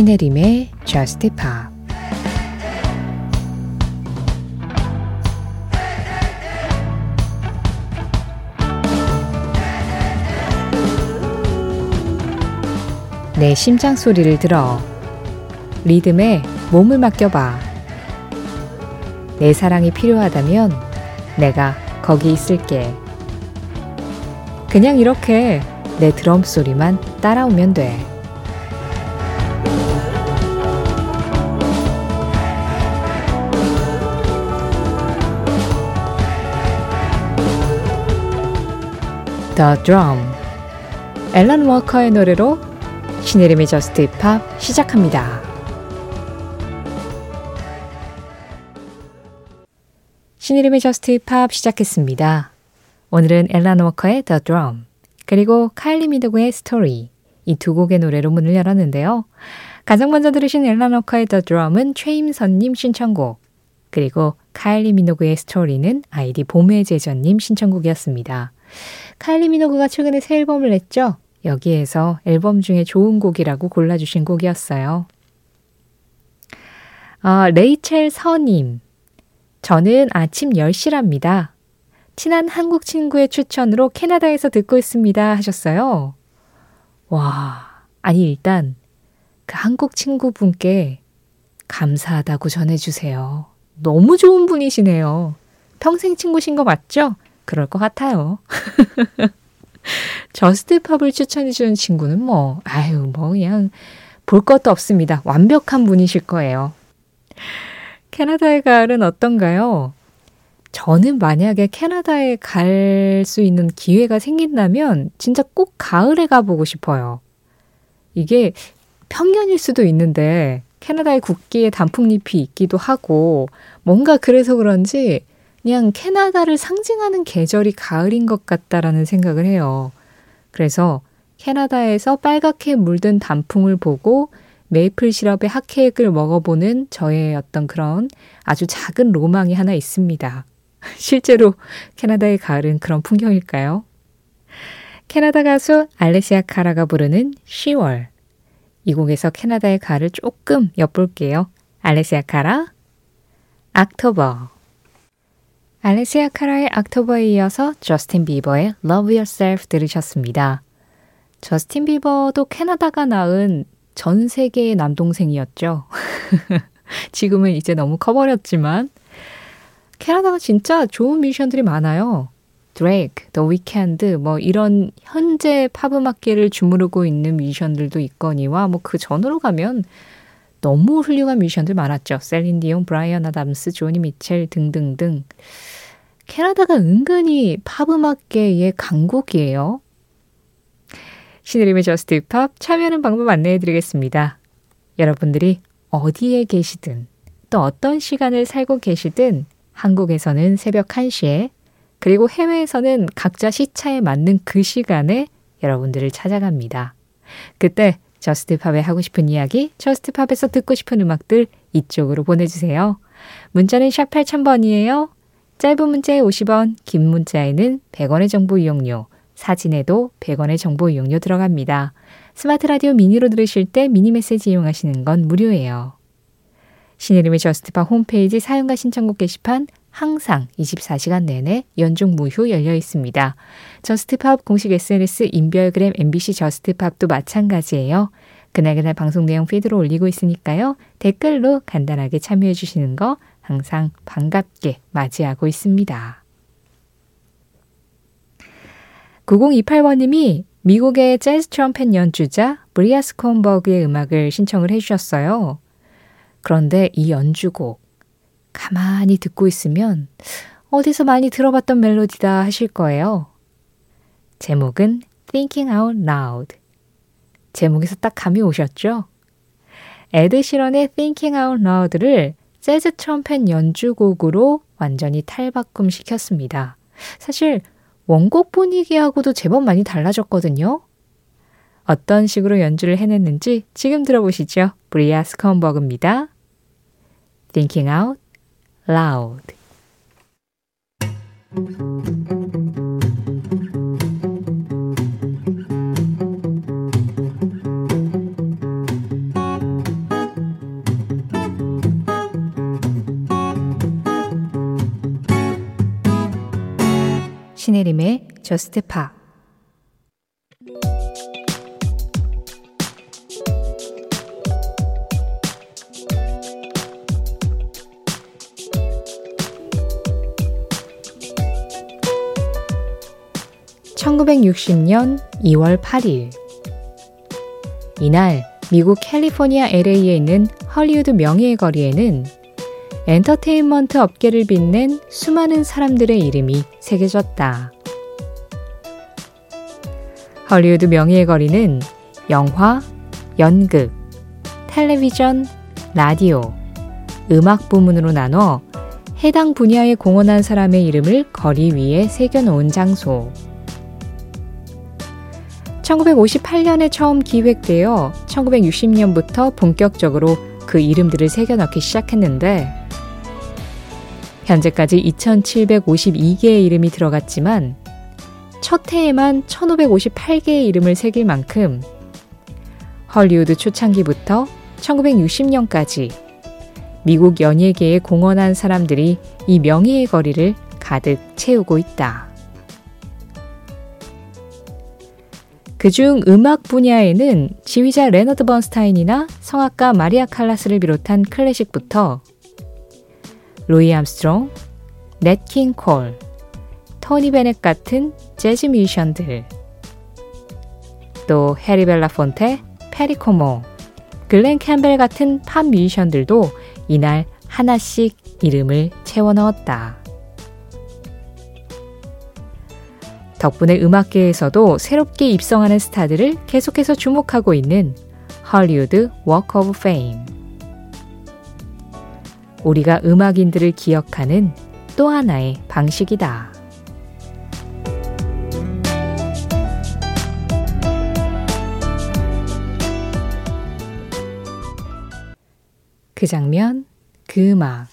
신혜림의 Just Pop. 내 심장 소리를 들어. 리듬에 몸을 맡겨봐. 내 사랑이 필요하다면 내가 거기 있을게. 그냥 이렇게 내 드럼 소리만 따라오면 돼. The Drum 앨런 워커의 노래로 신혜림의 JUST POP 시작합니다. 신혜림의 JUST POP 시작했습니다. 오늘은 앨런 워커의 The Drum 그리고 카일리 미드그의 스토리 이두 곡의 노래로 문을 열었는데요. 가장 먼저 들으신 앨런 워커의 The Drum은 최임선님 신청곡 그리고 카일리 미노그의 Story는 아이디 봄의 제전님 신청곡이었습니다. 카일리 미노그가 최근에 새 앨범을 냈죠. 여기에서 앨범 중에 좋은 곡이라고 골라주신 곡이었어요. 아, 레이첼 서님. 저는 아침 10시랍니다. 친한 한국 친구의 추천으로 캐나다에서 듣고 있습니다 하셨어요. 와, 아니 일단 그 한국 친구분께 감사하다고 전해주세요. 너무 좋은 분이시네요. 평생 친구신 거 맞죠? 그럴 것 같아요. 저스트팝을 추천해주는 친구는 뭐, 아유, 뭐, 그냥 볼 것도 없습니다. 완벽한 분이실 거예요. 캐나다의 가을은 어떤가요? 저는 만약에 캐나다에 갈 수 있는 기회가 생긴다면 진짜 꼭 가을에 가보고 싶어요. 이게 편견일 수도 있는데 캐나다의 국기에 단풍잎이 있기도 하고 뭔가 그래서 그런지 그냥 캐나다를 상징하는 계절이 가을인 것 같다라는 생각을 해요. 그래서 캐나다에서 빨갛게 물든 단풍을 보고 메이플 시럽의 핫케이크를 먹어보는 저의 어떤 그런 아주 작은 로망이 하나 있습니다. 실제로 캐나다의 가을은 그런 풍경일까요? 캐나다 가수 알레시아 카라가 부르는 10월. 이 곡에서 캐나다의 가을을 조금 엿볼게요. 알레시아 카라, 악토버. 알레시아 카라의 악토버에 이어서 저스틴 비버의 Love Yourself 들으셨습니다. 저스틴 비버도 캐나다가 낳은 전 세계의 남동생이었죠. 지금은 이제 너무 커버렸지만 캐나다가 진짜 좋은 뮤지션들이 많아요. 드레이크, 더 위켄드 뭐 이런 현재 팝 음악계를 주무르고 있는 뮤지션들도 있거니와 뭐 그 전으로 가면 너무 훌륭한 뮤지션들 많았죠. 셀린 디온, 브라이언 아담스, 조니 미첼 등등등. 캐나다가 은근히 팝 음악계의 강국이에요. 신혜림의 JUST POP 참여하는 방법 안내해 드리겠습니다. 여러분들이 어디에 계시든 또 어떤 시간을 살고 계시든 한국에서는 새벽 1시에 그리고 해외에서는 각자 시차에 맞는 그 시간에 여러분들을 찾아갑니다. 그때 JUST POP에 하고 싶은 이야기, JUST POP에서 듣고 싶은 음악들 이쪽으로 보내주세요. 문자는 샵 8000번이에요. 짧은 문자에 50원, 긴 문자에는 100원의 정보 이용료, 사진에도 100원의 정보 이용료 들어갑니다. 스마트 라디오 미니로 들으실 때 미니 메시지 이용하시는 건 무료예요. 신혜림의 JUST POP 홈페이지 사연과 신청곡 게시판 항상 24시간 내내 연중 무휴 열려 있습니다. JUST POP 공식 SNS 인별그램 MBC JUST POP도 마찬가지예요. 그날그날 방송 내용 피드로 올리고 있으니까요. 댓글로 간단하게 참여해 주시는 거 항상 반갑게 맞이하고 있습니다. 9028번님이 미국의 재즈 트럼펫 연주자 브리아 스콘버그의 음악을 신청을 해주셨어요. 그런데 이 연주곡 가만히 듣고 있으면 어디서 많이 들어봤던 멜로디다 하실 거예요. 제목은 Thinking Out Loud. 제목에서 딱 감이 오셨죠? 에드 시런의 Thinking Out Loud를 재즈 트럼펫 연주곡으로 완전히 탈바꿈 시켰습니다. 사실 원곡 분위기하고도 제법 많이 달라졌거든요. 어떤 식으로 연주를 해냈는지 지금 들어보시죠. 브리아 스컨버그입니다. Thinking Out loud. 신혜림의 저스트 팝 (1960년 2월 8일) 이날 미국 캘리포니아 LA에 있는 헐리우드 명예의 거리에는 엔터테인먼트 업계를 빛낸 수많은 사람들의 이름이 새겨졌다. 헐리우드 명예의 거리는 영화, 연극, 텔레비전, 라디오, 음악 부문으로 나눠 해당 분야에 공헌한 사람의 이름을 거리 위에 새겨놓은 장소. 1958년에 처음 기획되어 1960년부터 본격적으로 그 이름들을 새겨넣기 시작했는데 현재까지 2752개의 이름이 들어갔지만 첫 해에만 1558개의 이름을 새길 만큼 헐리우드 초창기부터 1960년까지 미국 연예계에 공헌한 사람들이 이 명예의 거리를 가득 채우고 있다. 그중 음악 분야에는 지휘자 레너드 번스타인이나 성악가 마리아 칼라스를 비롯한 클래식부터 루이 암스트롱, 냇 킹 콜, 토니 베넷 같은 재즈 뮤지션들, 또 해리 벨라폰테, 페리 코모, 글렌 캠벨 같은 팝 뮤지션들도 이날 하나씩 이름을 채워 넣었다. 덕분에 음악계에서도 새롭게 입성하는 스타들을 계속해서 주목하고 있는 헐리우드 Walk of Fame. 우리가 음악인들을 기억하는 또 하나의 방식이다. 그 장면, 그 음악.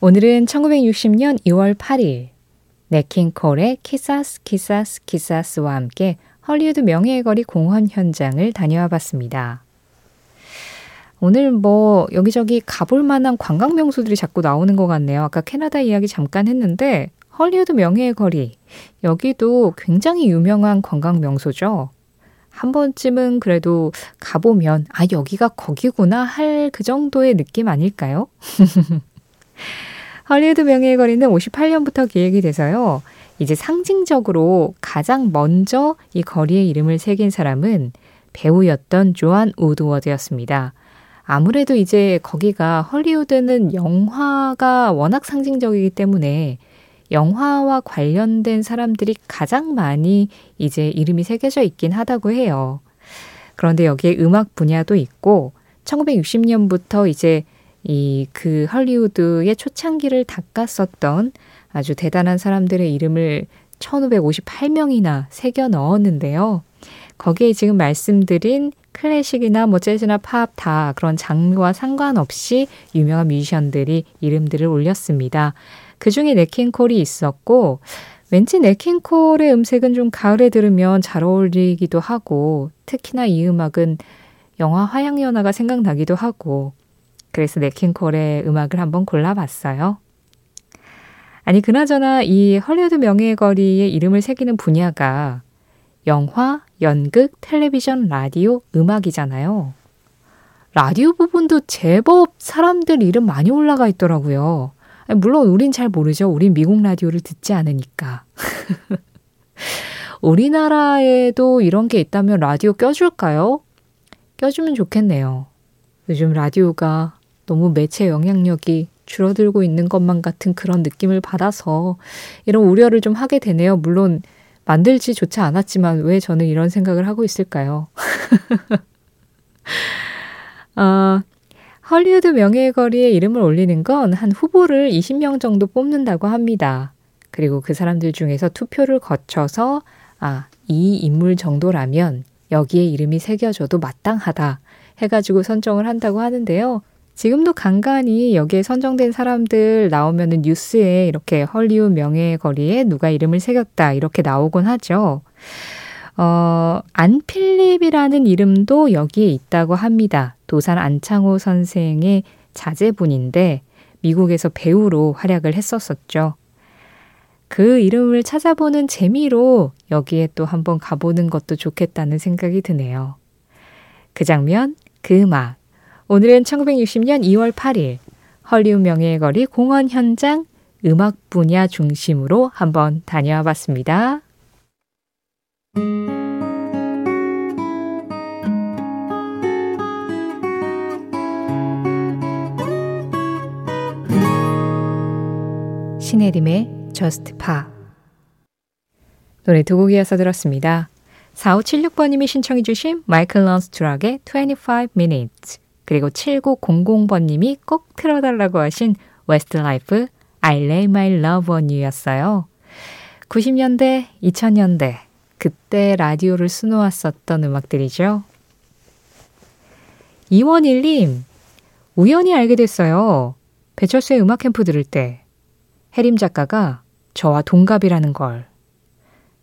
오늘은 1960년 2월 8일 냇 킹 콜의 Quizás Quizás Quizás와 함께 헐리우드 명예의 거리 공헌 현장을 다녀와 봤습니다. 오늘 뭐 여기저기 가볼 만한 관광 명소들이 자꾸 나오는 것 같네요. 아까 캐나다 이야기 잠깐 했는데 헐리우드 명예의 거리 여기도 굉장히 유명한 관광 명소죠. 한 번쯤은 그래도 가보면 아 여기가 거기구나 할 그 정도의 느낌 아닐까요? 헐리우드 명예의 거리는 58년부터 기획이 돼서요. 이제 상징적으로 가장 먼저 이 거리의 이름을 새긴 사람은 배우였던 조안 우드워드였습니다. 아무래도 이제 거기가 헐리우드는 영화가 워낙 상징적이기 때문에 영화와 관련된 사람들이 가장 많이 이제 이름이 새겨져 있긴 하다고 해요. 그런데 여기에 음악 분야도 있고 1960년부터 이제 이 그 헐리우드의 초창기를 닦았었던 아주 대단한 사람들의 이름을 1558명이나 새겨 넣었는데요. 거기에 지금 말씀드린 클래식이나 뭐 재즈나 팝 다 그런 장르와 상관없이 유명한 뮤지션들이 이름들을 올렸습니다. 그 중에 네킹콜이 있었고, 왠지 네킹콜의 음색은 좀 가을에 들으면 잘 어울리기도 하고, 특히나 이 음악은 영화 화양연화가 생각나기도 하고, 그래서 네킹콜의 음악을 한번 골라봤어요. 아니, 그나저나 이 헐리우드 명예의 거리의 이름을 새기는 분야가 영화, 연극, 텔레비전, 라디오, 음악이잖아요. 라디오 부분도 제법 사람들 이름 많이 올라가 있더라고요. 물론 우린 잘 모르죠. 우린 미국 라디오를 듣지 않으니까. 우리나라에도 이런 게 있다면 라디오 껴줄까요? 껴주면 좋겠네요. 요즘 라디오가 너무 매체 영향력이 줄어들고 있는 것만 같은 그런 느낌을 받아서 이런 우려를 좀 하게 되네요. 물론 만들지 좋지 않았지만 왜 저는 이런 생각을 하고 있을까요? 어, 헐리우드 명예의 거리에 이름을 올리는 건 한 후보를 20명 정도 뽑는다고 합니다. 그리고 그 사람들 중에서 투표를 거쳐서 아, 이 인물 정도라면 여기에 이름이 새겨져도 마땅하다 해가지고 선정을 한다고 하는데요. 지금도 간간히 여기에 선정된 사람들 나오면은 뉴스에 이렇게 헐리우드 명예의 거리에 누가 이름을 새겼다 이렇게 나오곤 하죠. 어, 안필립이라는 이름도 여기에 있다고 합니다. 도산 안창호 선생의 자제분인데 미국에서 배우로 활약을 했었었죠. 그 이름을 찾아보는 재미로 여기에 또 한번 가보는 것도 좋겠다는 생각이 드네요. 그 장면, 그 음악. 오늘은 1960년 2월 8일 헐리우드 명예의 거리 공원 현장 음악 분야 중심으로 한번 다녀와 봤습니다. 신혜림의 Just Pop 노래 두 곡 이어서 들었습니다. 4576번님이 신청해 주신 Michael Learns to Rock의 25 Minutes 그리고 7900번님이 꼭 틀어달라고 하신 Westlife I lay my love on you였어요. 90년대, 2000년대 그때 라디오를 수놓았었던 음악들이죠. 이원일님 우연히 알게 됐어요. 배철수의 음악 캠프 들을 때 해림 작가가 저와 동갑이라는 걸.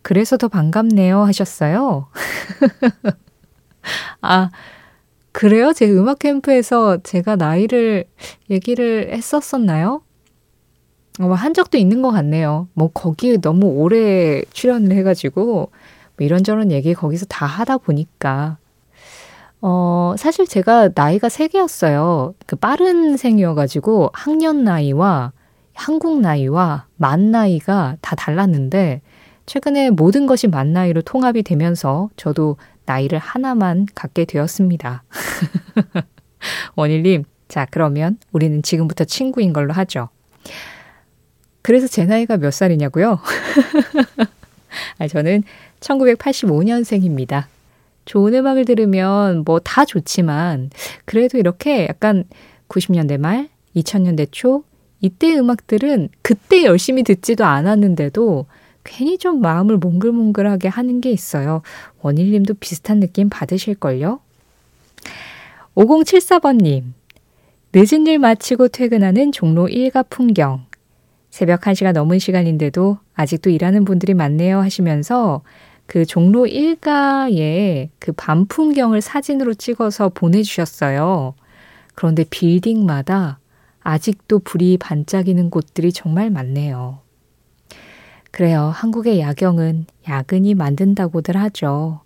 그래서 더 반갑네요 하셨어요. 아, 그래요? 제 음악 캠프에서 제가 나이를 얘기를 했었었나요? 어, 한 적도 있는 것 같네요. 뭐 거기에 너무 오래 출연을 해가지고 뭐 이런저런 얘기 거기서 다 하다 보니까 어, 사실 제가 나이가 세 개였어요. 그 빠른 생이어가지고 학년 나이와 한국 나이와 만 나이가 다 달랐는데 최근에 모든 것이 만 나이로 통합이 되면서 저도 나이를 하나만 갖게 되었습니다. 원일님, 자, 그러면 우리는 지금부터 친구인 걸로 하죠. 그래서 제 나이가 몇 살이냐고요? 아, 저는 1985년생입니다. 좋은 음악을 들으면 뭐 다 좋지만 그래도 이렇게 약간 90년대 말, 2000년대 초 이때 음악들은 그때 열심히 듣지도 않았는데도 괜히 좀 마음을 몽글몽글하게 하는 게 있어요. 원일님도 비슷한 느낌 받으실걸요? 5074번님, 늦은 일 마치고 퇴근하는 종로 1가 풍경. 새벽 1시가 넘은 시간인데도 아직도 일하는 분들이 많네요 하시면서 그 종로 1가의 그밤 풍경을 사진으로 찍어서 보내주셨어요. 그런데 빌딩마다 아직도 불이 반짝이는 곳들이 정말 많네요. 그래요. 한국의 야경은 야근이 만든다고들 하죠.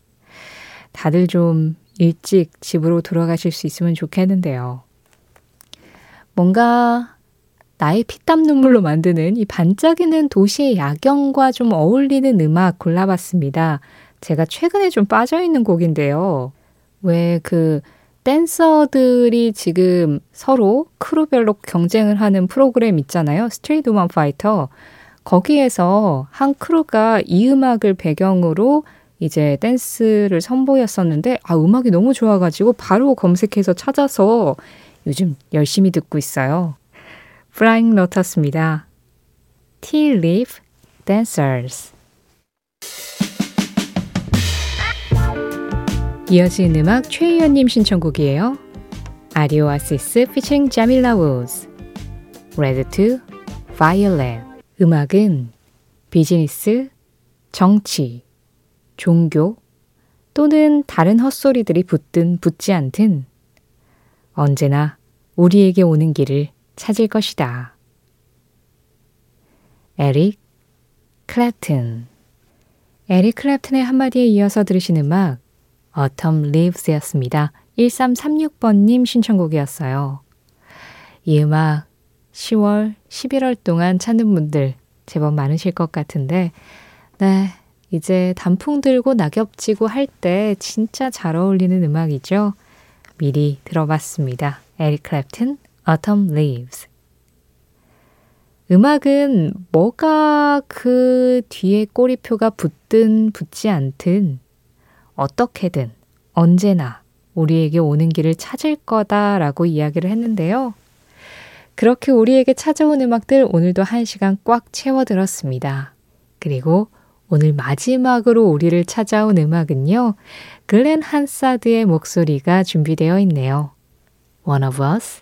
다들 좀 일찍 집으로 돌아가실 수 있으면 좋겠는데요. 뭔가 나의 피땀 눈물로 만드는 이 반짝이는 도시의 야경과 좀 어울리는 음악 골라봤습니다. 제가 최근에 좀 빠져있는 곡인데요. 왜 그 댄서들이 지금 서로 크루별로 경쟁을 하는 프로그램 있잖아요. Street Woman Fighter. 거기에서 한 크루가 이 음악을 배경으로 이제 댄스를 선보였었는데, 아, 음악이 너무 좋아가지고 바로 검색해서 찾아서 요즘 열심히 듣고 있어요. Flying Lotus입니다. Tea Leaf Dancers. 이어진 음악 최희연님 신청곡이에요. 아리오아시스 피처링 자밀라 우즈 Red to Violet 음악은 비즈니스, 정치, 종교 또는 다른 헛소리들이 붙든 붙지 않든 언제나 우리에게 오는 길을 찾을 것이다. 에릭 클랩튼 에릭 클랩튼의 한마디에 이어서 들으신 음악 Autumn Leaves였습니다. 1336번님 신청곡이었어요. 이 음악 10월, 11월 동안 찾는 분들 제법 많으실 것 같은데, 네, 이제 단풍 들고 낙엽 지고 할 때 진짜 잘 어울리는 음악이죠. 미리 들어봤습니다. 에릭 클랩튼, Autumn Leaves. 음악은 뭐가 그 뒤에 꼬리표가 붙든 붙지 않든 어떻게든 언제나 우리에게 오는 길을 찾을 거다라고 이야기를 했는데요. 그렇게 우리에게 찾아온 음악들 오늘도 한 시간 꽉 채워 들었습니다. 그리고 오늘 마지막으로 우리를 찾아온 음악은요. 글렌 한사드의 목소리가 준비되어 있네요. One of us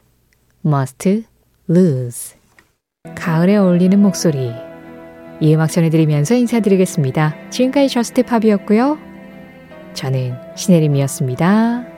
must lose. 가을에 어울리는 목소리. 이 음악 전해드리면서 인사드리겠습니다. 지금까지 저스트 팝이었고요. 저는 신혜림이었습니다.